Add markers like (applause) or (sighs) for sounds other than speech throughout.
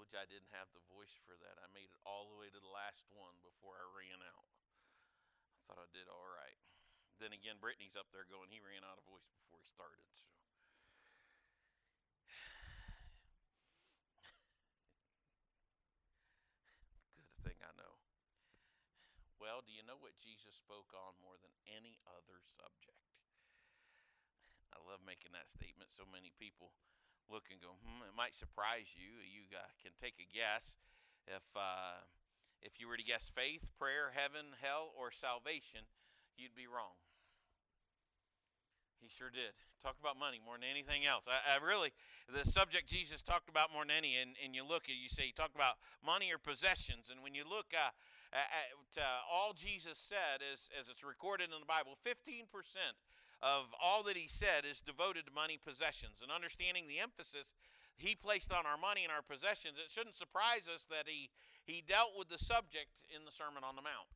told you I didn't have the voice for that. I made it all the way to the last one before I ran out. I thought I did all right. Then again, Brittany's up there going, he ran out of voice before he started. So. (sighs) Good thing I know. Well, do you know what Jesus spoke on more than any other subject? I love making that statement. So many people look and go, hmm, it might surprise you. You uh, can take a guess. If, uh, if you were to guess faith, prayer, heaven, hell, or salvation, you'd be wrong. He sure did. Talk about money more than anything else. I, I, really, the subject Jesus talked about more than any, and, and you look and you say, he talked about money or possessions. And when you look uh, at uh, all Jesus said, as, as it's recorded in the Bible, 15% of all that he said is devoted to money possessions. And understanding the emphasis he placed on our money and our possessions, it shouldn't surprise us that he, he dealt with the subject in the Sermon on the Mount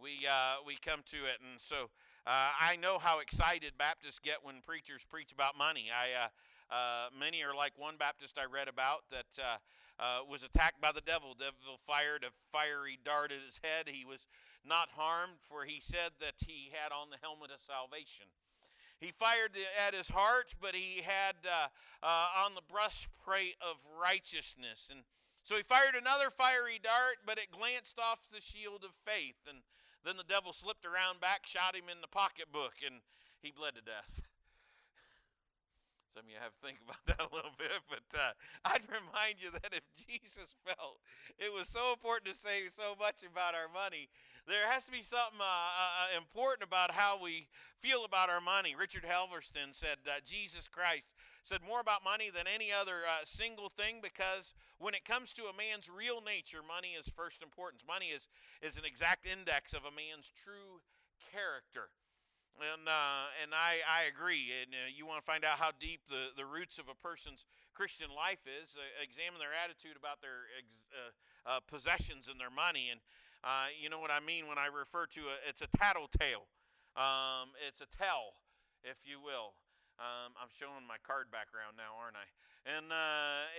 we uh, we come to it, and so uh, I know how excited Baptists get when preachers preach about money. I uh, uh many are like one Baptist I read about that uh, uh, was attacked by the devil. The devil fired a fiery dart at his head. He was not harmed, for he said that he had on the helmet of salvation. He fired at his heart, but he had on the breastplate of righteousness and. So he fired another fiery dart, but it glanced off the shield of faith. And then the devil slipped around back, shot him in the pocketbook, and he bled to death. Some of you have to think (laughs) about that a little bit, but uh, I'd remind you that if Jesus felt it was so important to say so much about our money, there has to be something uh, uh, uh important about how we feel about our money. Richard Halverson said Jesus Christ said more about money than any other uh, single thing because when it comes to a man's real nature, money is first importance. Money is, is an exact index of a man's true character. And, uh, and I, I agree. And uh, you want to find out how deep the, the roots of a person's Christian life is, uh, examine their attitude about their ex, uh, uh, possessions and their money. And uh, you know what I mean when I refer to it, it's a tattletale. Um, it's a tell, if you will. Um, I'm showing my card background now, aren't I? And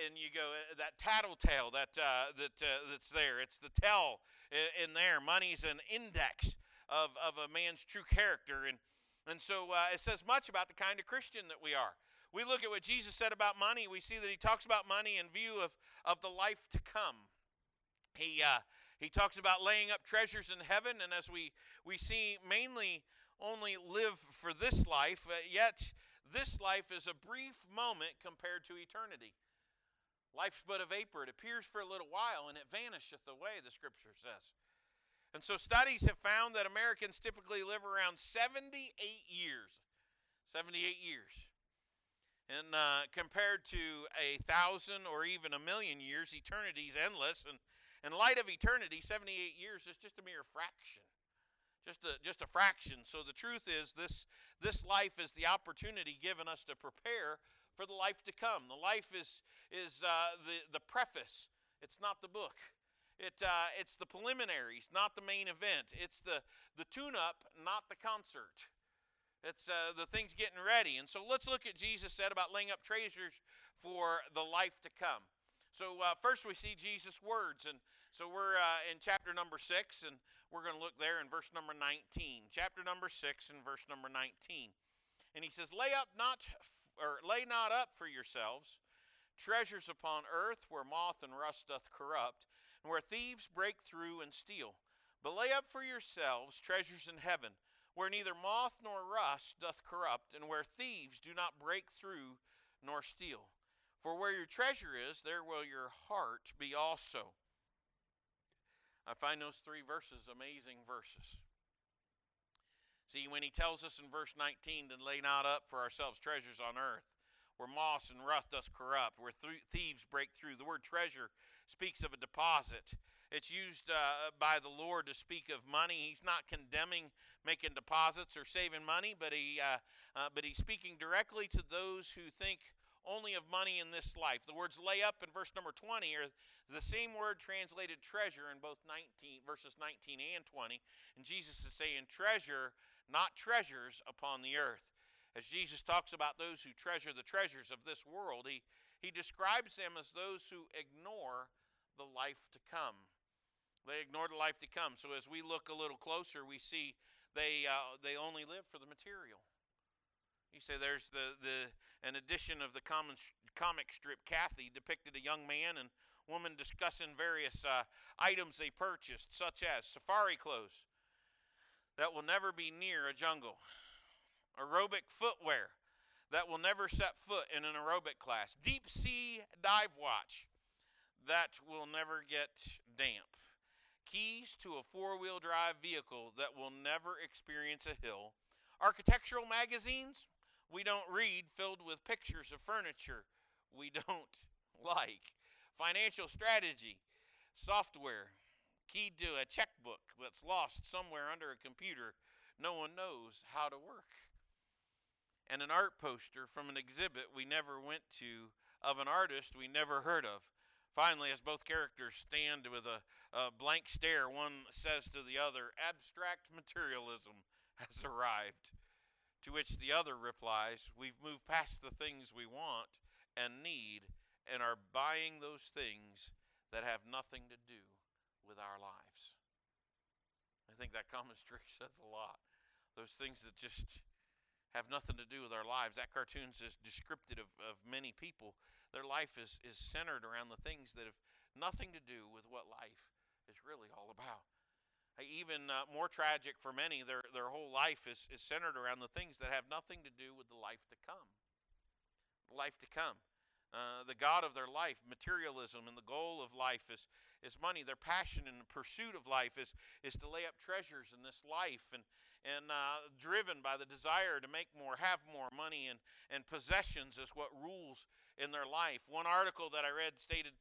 and you go that tattletale that that that's there. It's the tell in, in there. Money's an index of, of a man's true character. And, and so uh, it says much about the kind of Christian that we are. We look at what Jesus said about money, we see that he talks about money in view of, of the life to come. He, uh, he talks about laying up treasures in heaven, and as we, we see, mainly only live for this life, uh, yet this life is a brief moment compared to eternity. Life's but a vapor. It appears for a little while and it vanisheth away, the scripture says. And so studies have found that Americans typically live around 78 years. 78 years. And uh, compared to a thousand or even a million years, eternity is endless. And in light of eternity, 78 years is just a mere fraction. Just a, just a fraction. So the truth is, this, this life is the opportunity given us to prepare for the life to come. The life is, is uh, the, the preface, it's not the book. It, uh, it's the preliminaries, not the main event. It's the, the tune up, not the concert. It's uh, the things getting ready. And so let's look at Jesus said about laying up treasures for the life to come. So uh, first we see Jesus' words, and so we're uh, in chapter number six, and we're going to look there in verse number 19. Chapter number six and verse number 19, and he says, "Lay up not, or lay not up for yourselves treasures upon earth, where moth and rust doth corrupt, and where thieves break through and steal. But lay up for yourselves treasures in heaven, where neither moth nor rust doth corrupt, and where thieves do not break through nor steal. For where your treasure is, there will your heart be also. I find those three verses amazing verses. See, when he tells us in verse 19 to lay not up for ourselves treasures on earth, where moss and rust does corrupt, where th- thieves break through. The word treasure speaks of a deposit. It's used uh, by the Lord to speak of money. He's not condemning making deposits or saving money, but he uh, uh, but he's speaking directly to those who think only of money in this life. The words lay up in verse number 20 are the same word translated treasure in both 19 verses 19 and 20. And Jesus is saying treasure, not treasures upon the earth. As Jesus talks about those who treasure the treasures of this world, he, he describes them as those who ignore the life to come. They ignore the life to come. So as we look a little closer, we see they, uh, they only live for the material. You say there's the, the an edition of the common, comic strip Cathy depicted a young man and woman discussing various uh, items they purchased, such as safari clothes that will never be near a jungle, aerobic footwear that will never set foot in an aerobic class, deep sea dive watch that will never get damp, keys to a four wheel drive vehicle that will never experience a hill, architectural magazines we don't read filled with pictures of furniture we (laughs) don't like, financial strategy, software, key to a checkbook that's lost somewhere under a computer. No one knows how to work, and an art poster from an exhibit we never went to of an artist we never heard of. Finally, as both characters stand with a, a blank stare, one says to the other, Abstract materialism (laughs) has arrived. To which the other replies, We've moved past the things we want and need and are buying those things that have nothing to do with our lives. I think that (laughs) common trick says a lot. Those things that just have nothing to do with our lives. That cartoon's is descriptive of, of many people. Their life is, is centered around the things that have nothing to do with what life is really all about. Even uh, more tragic for many, their, their whole life is, is centered around the things that have nothing to do with the life to come. The life to come. Uh, the God of their life, materialism, and the goal of life is, is money. Their passion and pursuit of life is, is to lay up treasures in this life and, and uh, driven by the desire to make more, have more money, and, and possessions is what rules in their life. One article that I read stated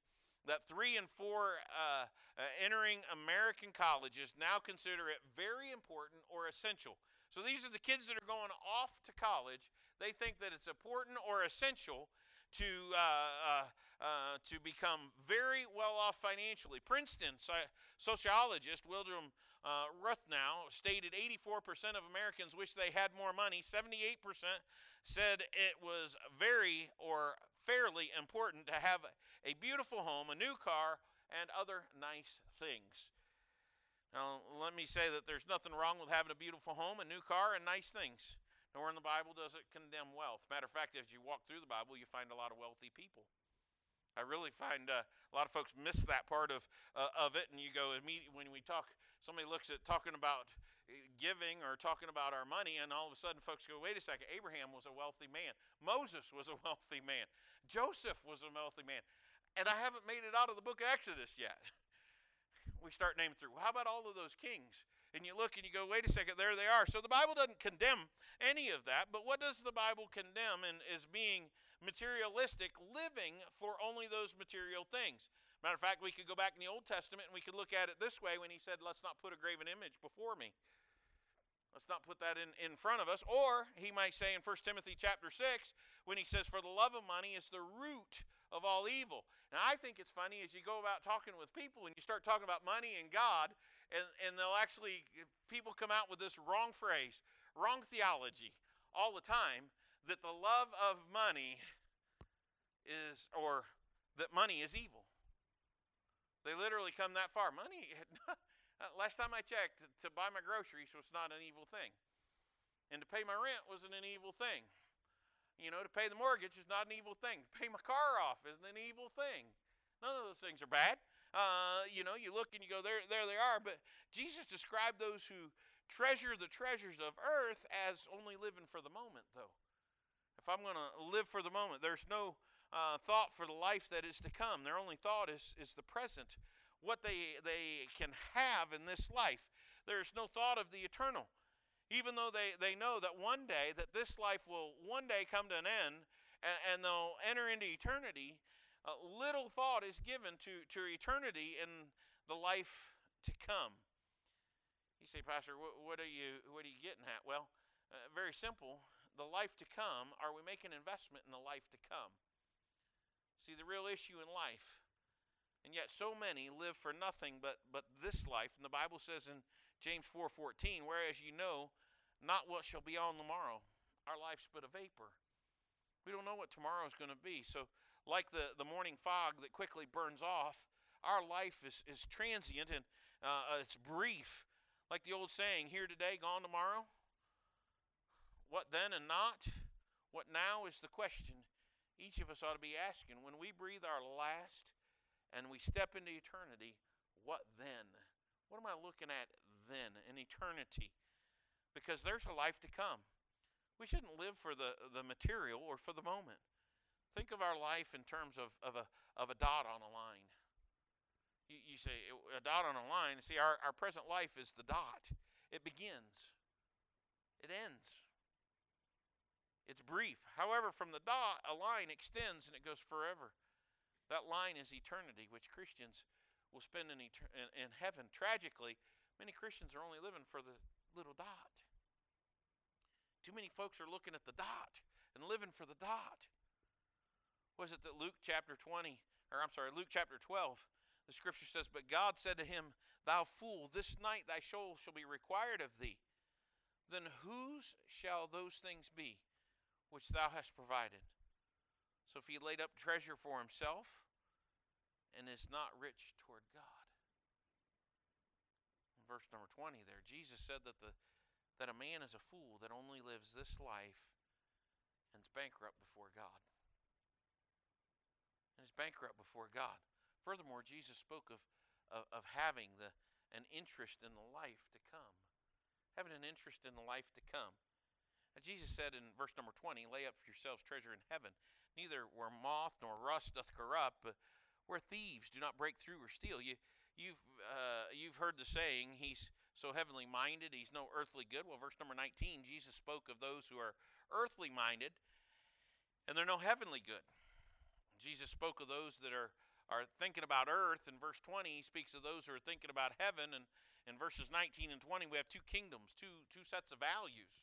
that three and four uh, uh, entering American colleges now consider it very important or essential. So these are the kids that are going off to college. They think that it's important or essential to uh, uh, uh, to become very well off financially. Princeton sociologist William uh, Wuthnow stated 84% of Americans wish they had more money. 78% said it was very or fairly important to have a beautiful home, a new car, and other nice things. Now, let me say that there's nothing wrong with having a beautiful home, a new car, and nice things. Nowhere in the Bible does it condemn wealth. Matter of fact, as you walk through the Bible, you find a lot of wealthy people. I really find uh, a lot of folks miss that part of uh, of it, and you go immediately when we talk. Somebody looks at talking about uh, giving or talking about our money, and all of a sudden, folks go, "Wait a second! Abraham was a wealthy man. Moses was a (laughs) wealthy man. Joseph was a wealthy man." And I haven't made it out of the book of Exodus yet. (laughs) We start naming through. How about all of those kings? and you look and you go, wait a second, there they are. So the Bible doesn't condemn any of that, but what does the Bible condemn and is being materialistic, living for only those material things? Matter of fact, we could go back in the Old Testament and we could look at it this way when he said, Let's not put a graven image before me. Let's not put that in, in front of us. Or he might say in 1 Timothy chapter 6, when he says, For the love of money is the root of all evil. Now I think it's funny as you go about talking with people and you start talking about money and God, and, and they'll actually, people come out with this wrong phrase, wrong theology all the time that the love of money is, or that money is evil. They literally come that far. Money, (laughs) last time I checked, to buy my groceries was not an evil thing. And to pay my rent wasn't an evil thing. You know, to pay the mortgage is not an evil thing. To pay my car off isn't an evil thing. None of those things are bad. Uh, you know, you look and you go, there, there they are. But Jesus described those who treasure the treasures of earth as only living for the moment, though. If I'm going to live for the moment, there's no uh, thought for the life that is to come. Their only thought is, is the present, what they, they can have in this life. There's no thought of the eternal. Even though they, they know that one day, that this life will one day come to an end, and, and they'll enter into eternity, uh, little thought is given to, to eternity and the life to come. You say, Pastor, what, what are you what are you getting at? Well, uh, very simple. The life to come. Are we making investment in the life to come? See, the real issue in life, and yet so many live for nothing but but this life. And the Bible says in James four fourteen, whereas you know not what shall be on the morrow. our life's but a vapor. We don't know what tomorrow is going to be. So, like the, the morning fog that quickly burns off, our life is, is transient and uh, it's brief. Like the old saying, here today, gone tomorrow. What then and not? What now is the question each of us ought to be asking. When we breathe our last and we step into eternity, what then? What am I looking at then in eternity? Because there's a life to come. We shouldn't live for the, the material or for the moment. Think of our life in terms of, of, a, of a dot on a line. You, you say, oh, a dot on a line. See, our, our present life is the dot, it begins, it ends. It's brief. However, from the dot, a line extends and it goes forever. That line is eternity, which Christians will spend in, etern- in, heaven. Tragically, many Christians are only living for the little dot. Too many folks are looking at the dot and living for the dot. Was it that Luke chapter 20, or I'm sorry, Luke chapter 12, the scripture says, But God said to him, Thou fool, this night thy soul shall be required of thee. Then whose shall those things be which thou hast provided? So if he laid up treasure for himself and is not rich toward God. In verse number 20 there, Jesus said that the that a man is a fool that only lives this life and is bankrupt before God. And is bankrupt before God. Furthermore, Jesus spoke of, of, of having the, an interest in the life to come. Having an interest in the life to come. Now, Jesus said in verse number 20, Lay up for yourselves treasure in heaven, neither where moth nor rust doth corrupt, but where thieves do not break through or steal. You, you've, uh, you've heard the saying, He's so heavenly minded, he's no earthly good. Well, verse number 19, Jesus spoke of those who are earthly minded, and they're no heavenly good. Jesus spoke of those that are, are thinking about earth. In verse 20, he speaks of those who are thinking about heaven. And in verses 19 and 20, we have two kingdoms, two, two sets of values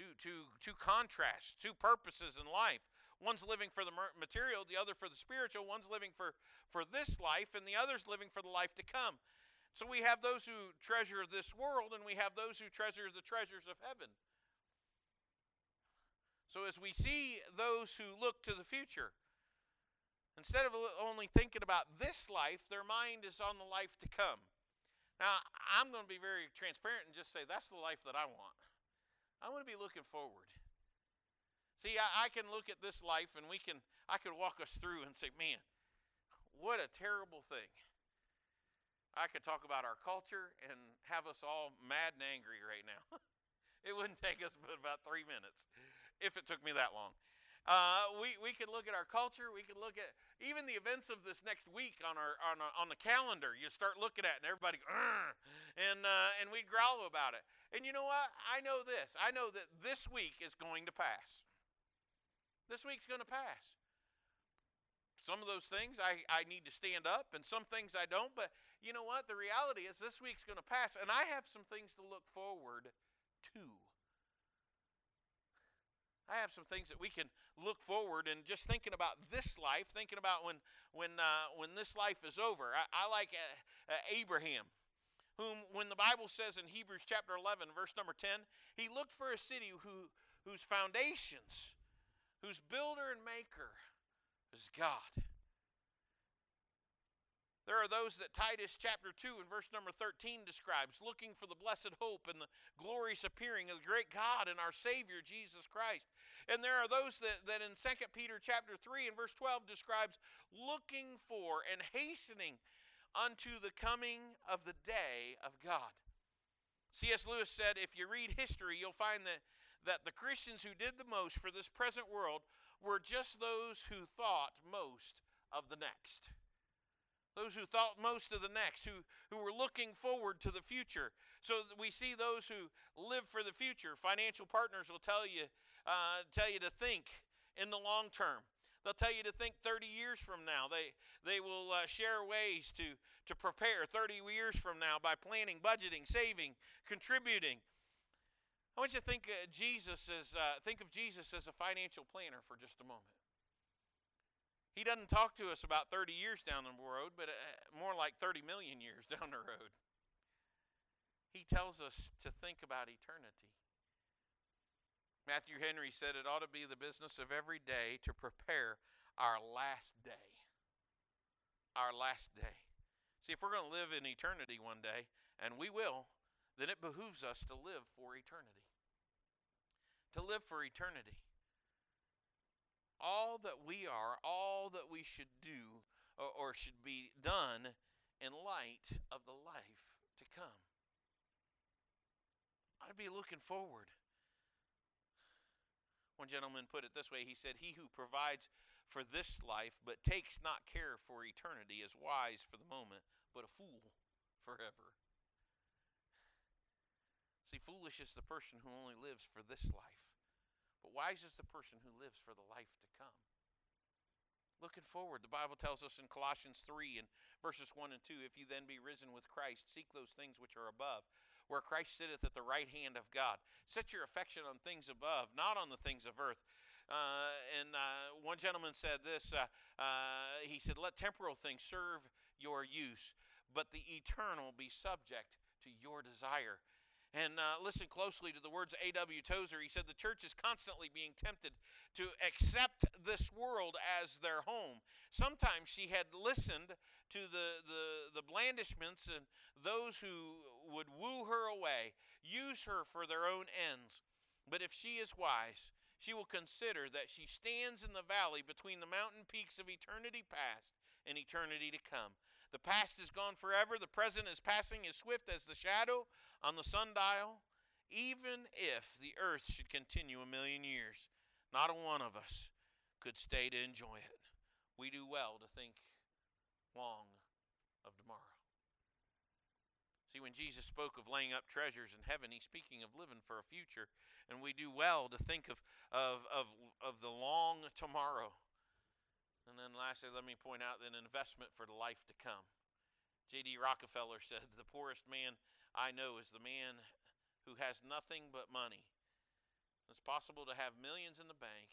two, two, two contrasts, two purposes in life. One's living for the material, the other for the spiritual. One's living for, for this life, and the other's living for the life to come. So we have those who treasure this world, and we have those who treasure the treasures of heaven. So as we see those who look to the future, instead of only thinking about this life, their mind is on the life to come. Now, I'm going to be very transparent and just say that's the life that I want. I want to be looking forward. See, I, I, can look at this life and we can I could walk us through and say, man, what a terrible thing. I could talk about our culture and have us all mad and angry right now. (laughs) it wouldn't take us but about three minutes if it took me that long. Uh, we, we could look at our culture. We could look at even the events of this next week on our on, on the calendar. You start looking at it and everybody, and uh, and we'd growl about it. And you know what? I know this. I know that this week is going to pass. This week's going to pass. Some of those things I, I need to stand up, and some things I don't. But you know what? The reality is this week's going to pass, and I have some things to look forward to. I have some things that we can look forward and just thinking about this life, thinking about when when uh, when this life is over. I, I like uh, uh, Abraham whom, when the Bible says in Hebrews chapter 11, verse number 10, he looked for a city who, whose foundations, whose builder and maker is God. There are those that Titus chapter 2 and verse number 13 describes, looking for the blessed hope and the glorious appearing of the great God and our Savior Jesus Christ. And there are those that, that in 2 Peter chapter 3 and verse 12 describes looking for and hastening unto the coming of the day of God. C.S. Lewis said, if you read history, you'll find that, that the Christians who did the most for this present world were just those who thought most of the next. Those who thought most of the next, who, who were looking forward to the future. So we see those who live for the future. Financial partners will tell you, uh, tell you to think in the long term. They'll tell you to think 30 years from now. They, they will uh, share ways to, to prepare 30 years from now by planning, budgeting, saving, contributing. I want you to think uh, Jesus as uh, think of Jesus as a financial planner for just a moment. He doesn't talk to us about 30 years down the road, but uh, more like 30 million years (laughs) down the road. He tells us to think about eternity. Matthew Henry said it ought to be the business of every day to prepare our last day. Our last day. See, if we're going to live in eternity one day, and we will, then it behooves us to live for eternity. To live for eternity. All that we are, all that we should do, or, or should be done in light of the life to come. I'd be looking forward one gentleman put it this way he said, He who provides for this life but takes not care for eternity is wise for the moment, but a fool forever. See, foolish is the person who only lives for this life, but wise is the person who lives for the life to come. Looking forward, the Bible tells us in Colossians 3 and verses 1 and 2 if you then be risen with Christ, seek those things which are above where Christ sitteth at the right hand of God. Set your affection on things above, not on the things of earth. Uh, and uh, one gentleman said this uh, uh, he said, Let temporal things serve your use, but the eternal be subject to your desire. And uh, listen closely to the words of A.W. Tozer. He said the church is constantly being tempted to accept this world as their home. Sometimes she had listened to the, the, the blandishments and those who would woo her away, use her for their own ends. But if she is wise, she will consider that she stands in the valley between the mountain peaks of eternity past and eternity to come. The past is gone forever, the present is passing as swift as the shadow on the sundial. Even if the earth should continue a million years, not a one of us could stay to enjoy it. We do well to think long of tomorrow. See, when Jesus spoke of laying up treasures in heaven, he's speaking of living for a future. And we do well to think of, of, of, of the long tomorrow. And then lastly, let me point out that an investment for the life to come. J.D. Rockefeller said, The poorest man I know is the man who has nothing but money. It's possible to have millions in the bank,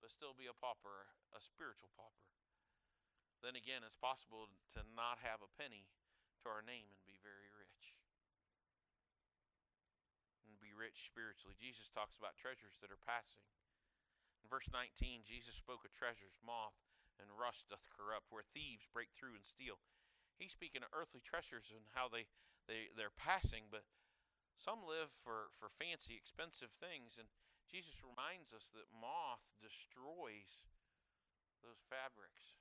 but still be a pauper, a spiritual pauper. Then again, it's possible to not have a penny to our name and be very rich. And be rich spiritually. Jesus talks about treasures that are passing. In verse 19, Jesus spoke of treasures, moth and rust doth corrupt, where thieves break through and steal. He's speaking of earthly treasures and how they, they, they're passing, but some live for, for fancy, expensive things. And Jesus reminds us that moth destroys those fabrics.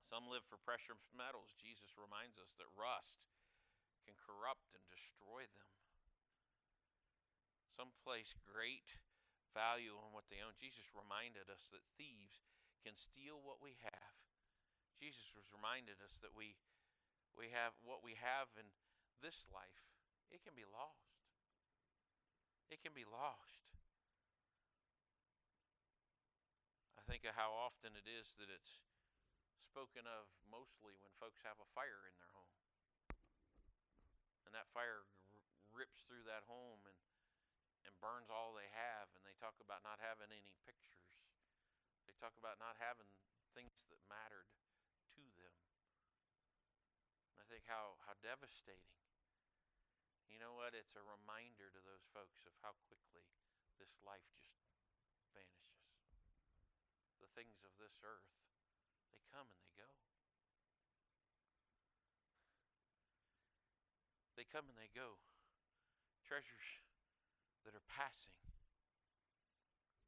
Some live for precious metals. Jesus reminds us that rust can corrupt and destroy them. Some place great value on what they own. Jesus reminded us that thieves can steal what we have. Jesus was reminded us that we we have what we have in this life, it can be lost. It can be lost. I think of how often it is that it's spoken of mostly when folks have a fire in their home. And that fire rips through that home and, and burns all they have. And they talk about not having any pictures, they talk about not having things that mattered to them. Think how, how devastating. You know what? It's a reminder to those folks of how quickly this life just vanishes. The things of this earth they come and they go. They come and they go. Treasures that are passing.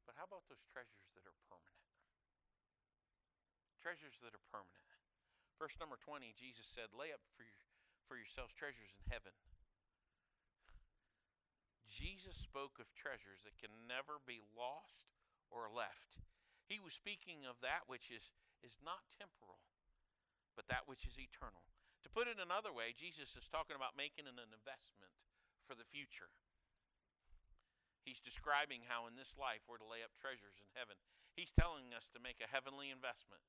But how about those treasures that are permanent? Treasures that are permanent. Verse number 20, Jesus said, Lay up for, your, for yourselves treasures in heaven. Jesus spoke of treasures that can never be lost or left. He was speaking of that which is is not temporal, but that which is eternal. To put it another way, Jesus is talking about making an investment for the future. He's describing how in this life we're to lay up treasures in heaven. He's telling us to make a heavenly investment.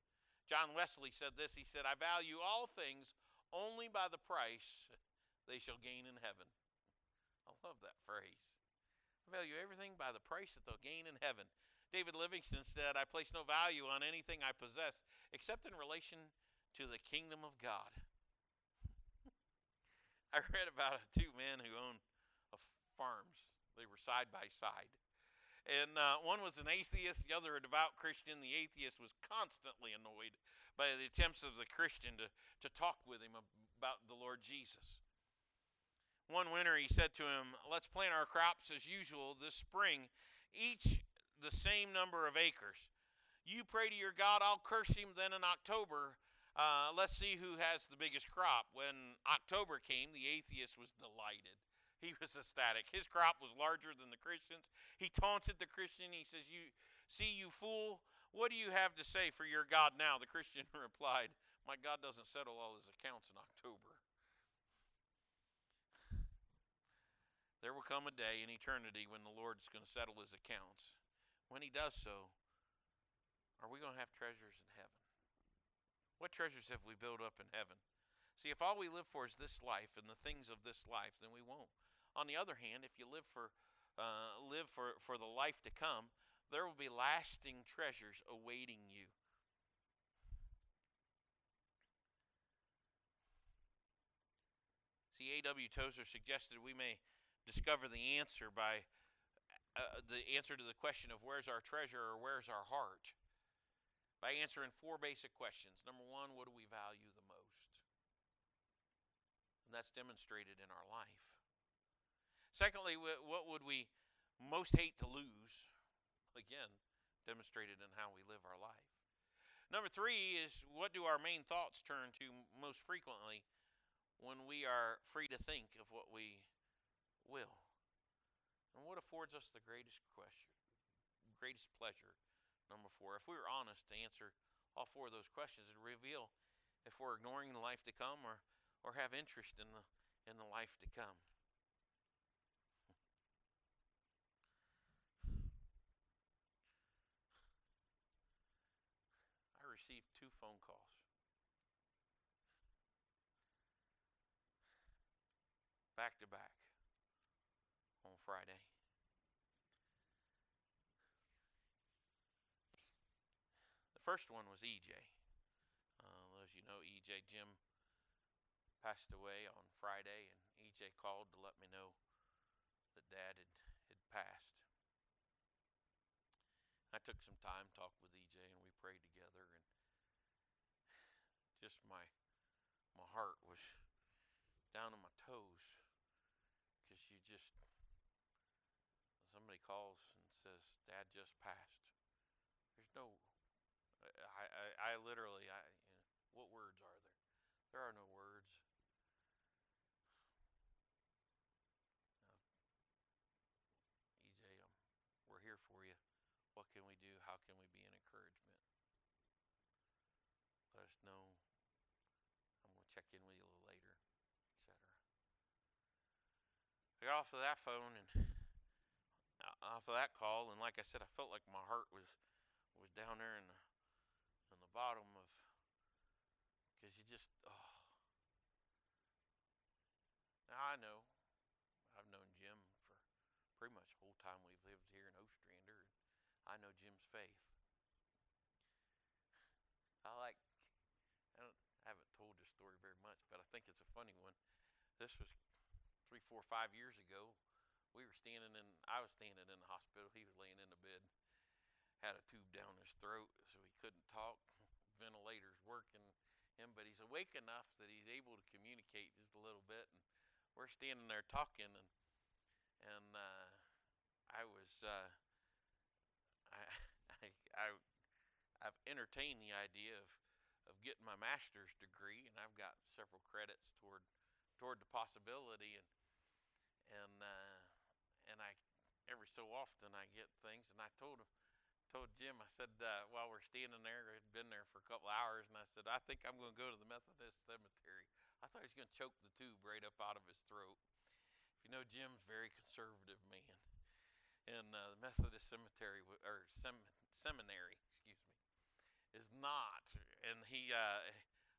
John Wesley said this He said, I value all things only by the price they shall gain in heaven. I love that phrase. I value everything by the price that they'll gain in heaven. David Livingstone said, I place no value on anything I possess except in relation to the kingdom of God. (laughs) I read about two men who owned farms, They were side by side. And uh, one was an atheist, the other a devout Christian. The atheist was constantly annoyed by the attempts of the Christian to, to talk with him about the Lord Jesus. One winter, he said to him, Let's plant our crops as usual this spring, each the same number of acres. You pray to your God, I'll curse him. Then in October, uh, let's see who has the biggest crop. When October came, the atheist was delighted. He was ecstatic. His crop was larger than the Christians. He taunted the Christian. He says, "You see, you fool, what do you have to say for your God now?" The Christian (laughs) replied, "My God doesn't settle all his accounts in October. There will come a day in eternity when the Lord's going to settle his accounts. When he does so, are we going to have treasures in heaven? What treasures have we built up in heaven? See, if all we live for is this life and the things of this life, then we won't. On the other hand, if you live for uh, live for, for the life to come, there will be lasting treasures awaiting you. See, A.W. Tozer suggested we may discover the answer by uh, the answer to the question of where's our treasure or where's our heart by answering four basic questions. Number one, what do we value the most? And that's demonstrated in our life. Secondly, what would we most hate to lose? Again, demonstrated in how we live our life. Number three is what do our main thoughts turn to most frequently when we are free to think of what we will? And what affords us the greatest question, greatest pleasure? Number four, if we were honest to answer all four of those questions, it reveal if we're ignoring the life to come or, or have interest in the in the life to come. Received two phone calls. Back to back on Friday. The first one was EJ. Uh, as you know, EJ Jim passed away on Friday, and EJ called to let me know that Dad had, had passed. I took some time, talked with EJ, and we prayed together. And just my my heart was down on my toes because you just somebody calls and says dad just passed there's no i i, I literally i you know, what words are there there are no words EJ, um, we're here for you. What can we do? How can we be an encouragement? Let us know check in with you a little later, etc. I got off of that phone and uh, off of that call, and like I said, I felt like my heart was was down there in the in the bottom of because you just oh. Now I know I've known Jim for pretty much the whole time we've lived here in Ostrander, I know Jim's faith. I like but I think it's a funny one. This was three, four, five years ago. We were standing in, I was standing in the hospital. He was laying in the bed, had a tube down his throat, so he couldn't talk. Ventilators working him, but he's awake enough that he's able to communicate just a little bit. And we're standing there talking, and and uh, I was, uh, I, (laughs) I, I, I've entertained the idea of of getting my master's degree, and I've got several credits toward toward the possibility, and and uh, and I every so often I get things, and I told him told Jim, I said uh, while we're standing there, I'd been there for a couple hours, and I said I think I'm going to go to the Methodist cemetery. I thought he was going to choke the tube right up out of his throat. If you know, Jim's very conservative man, and uh, the Methodist cemetery or sem- seminary, excuse me, is not and he uh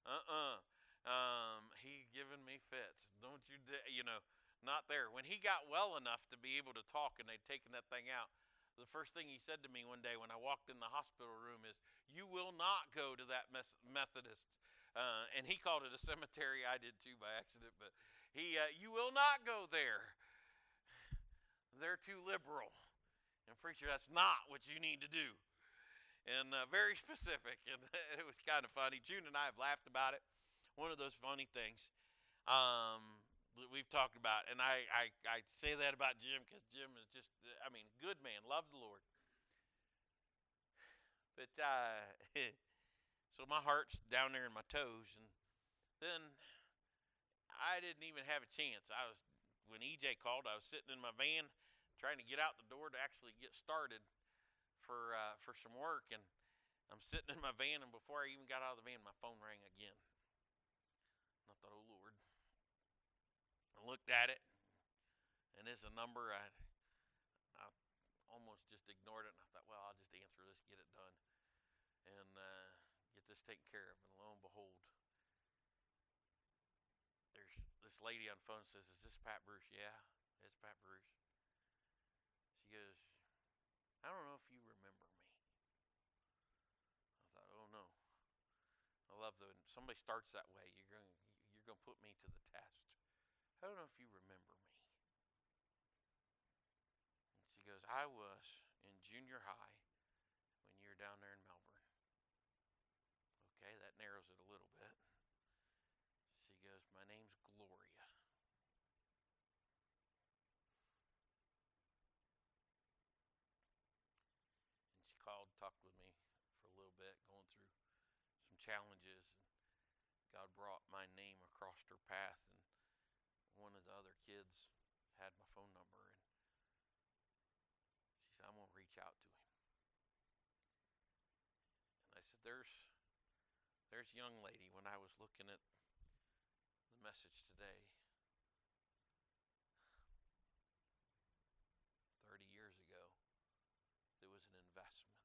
uh-uh um he giving me fits don't you you know not there when he got well enough to be able to talk and they'd taken that thing out the first thing he said to me one day when I walked in the hospital room is, "You will not go to that Methodist," uh, and he called it a cemetery. I did too by accident, but he, uh, "You will not go there." they're too liberal. And preacher, that's not what you need to do. And uh, very (laughs) specific, and (laughs) it was kind of funny. June and I have laughed about it. One of those funny things um, we've talked about, and I, I, I say that about Jim because Jim is just, I mean, good man, loves the Lord. But uh, (laughs) so my heart's down there in my toes, and then I didn't even have a chance. I was when EJ called, I was sitting in my van trying to get out the door to actually get started for uh, for some work, and I'm sitting in my van, and before I even got out of the van, my phone rang again. Thought, oh Lord. I looked at it, and it's a number I I almost just ignored it, and I thought, well, I'll just answer this, get it done, and uh, get this taken care of. And lo and behold, there's this lady on the phone says, "Is this Pat Bruce?" Yeah, it's Pat Bruce. She goes, I don't know if you remember me. I thought, oh no. I love the when somebody starts that way. You're going going to put me to the test. I don't know if you remember me. And she goes, I was in junior high when you were down there in Melbourne. Okay, that narrows it a little bit. She goes, My name's Gloria. and she called, talked with me for a little bit, going through some challenges, and God brought my name across her path, and one of the other kids had my phone number, and she said, "I'm gonna reach out to him." And I said, "There's, there's a young lady. When I was looking at the message today, 30 years ago, it was an investment.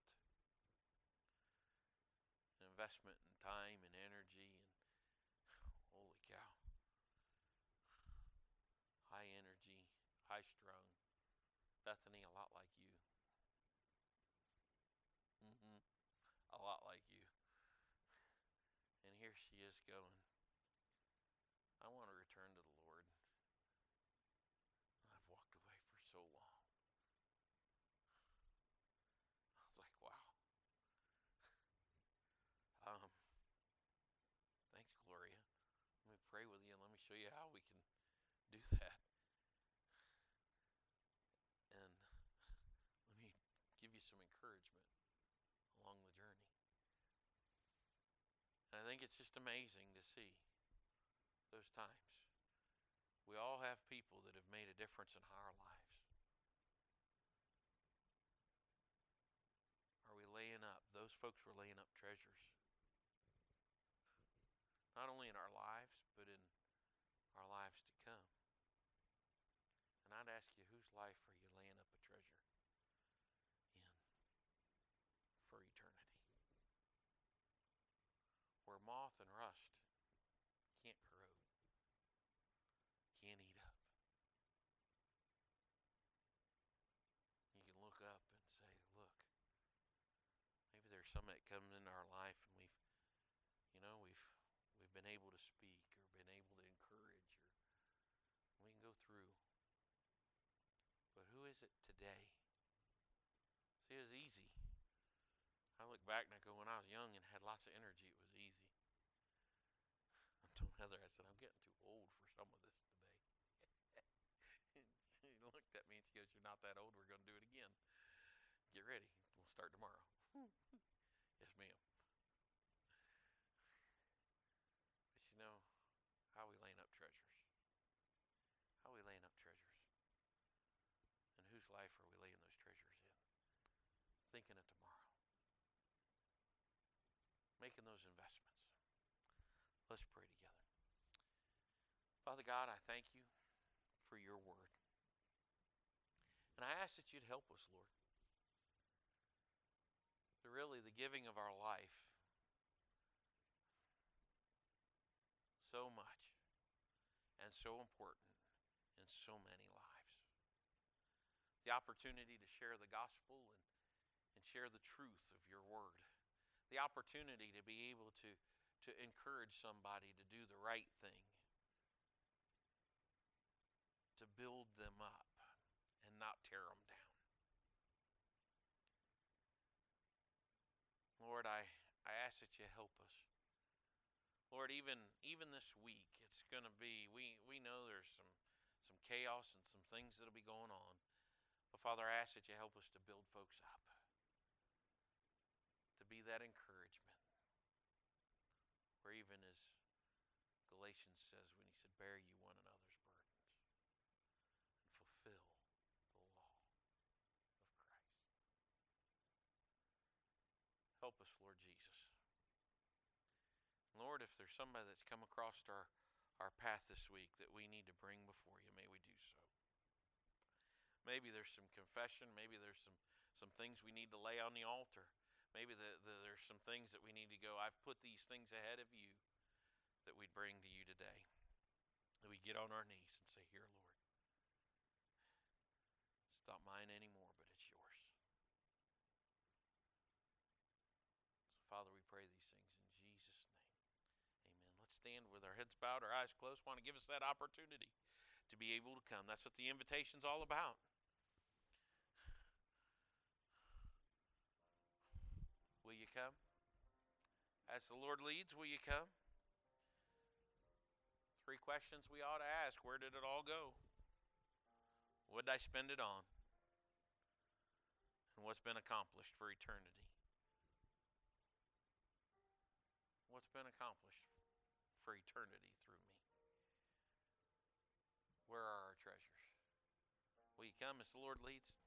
An investment in time and energy and holy cow. High energy, high strung. Bethany, a lot like you. hmm A lot like you. And here she is going, I want to return to the Lord. I've walked away for so long. I was like, wow. (laughs) Um, thanks, Gloria. Let me pray with you and let me show you how we can do that. And let me give you some encouragement along the journey. And I think it's just amazing to see those times. We all have people that have made a difference in our lives. Are we laying up? Those folks were laying up treasures. Not only in our lives, but in our lives to come. And I'd ask you, whose life are you laying up a treasure in for eternity? Where moth and rust can't corrode, can't eat up. You can look up and say, look, maybe there's some that come into our life and we've, you know, we've we've been able to speak or been able to encourage or we can go through. But who is it today? See, it was easy. I look back and I go, when I was young and had lots of energy, it was told (laughs) Heather, I said, I'm getting too old for some of this today. (laughs) and she looked at me and she goes, You're not that old. We're going to do it again. Get ready. We'll start tomorrow. (laughs) yes, ma'am. But you know, how we laying up treasures? How we laying up treasures? And whose life are we laying those treasures in? Thinking of tomorrow. Making those investments. Let's pray together. Father God, I thank you for your word. And I ask that you'd help us, Lord. The really the giving of our life so much and so important in so many lives. The opportunity to share the gospel and, and share the truth of your word. The opportunity to be able to, to encourage somebody to do the right thing, to build them up and not tear them down. Lord, I, I ask that you help us. Lord, even even this week, it's going to be we we know there's some some chaos and some things that'll be going on. But Father, I ask that you help us to build folks up. To be that encouragement. Where even as Galatians says when he said, Bear you one another's burdens and fulfill the law of Christ. Help us, Lord Jesus. Lord, if there's somebody that's come across our, our path this week that we need to bring before you, may we do so. Maybe there's some confession. Maybe there's some, some things we need to lay on the altar. Maybe the, the, there's some things that we need to go, I've put these things ahead of you that we'd bring to you today. That we get on our knees and say, Here, Lord, not mine anymore, but it's yours. So, Father, we pray these things in Jesus' name. Amen. Let's stand with our heads bowed, our eyes closed. Want to give us that opportunity to be able to come. That's what the invitation's all about. Will you come? As the Lord leads, will you come? Three questions we ought to ask Where did it all go? What did I spend it on? And what's been accomplished for eternity? What's been accomplished for eternity through me? Where are our treasures? Will you come as the Lord leads?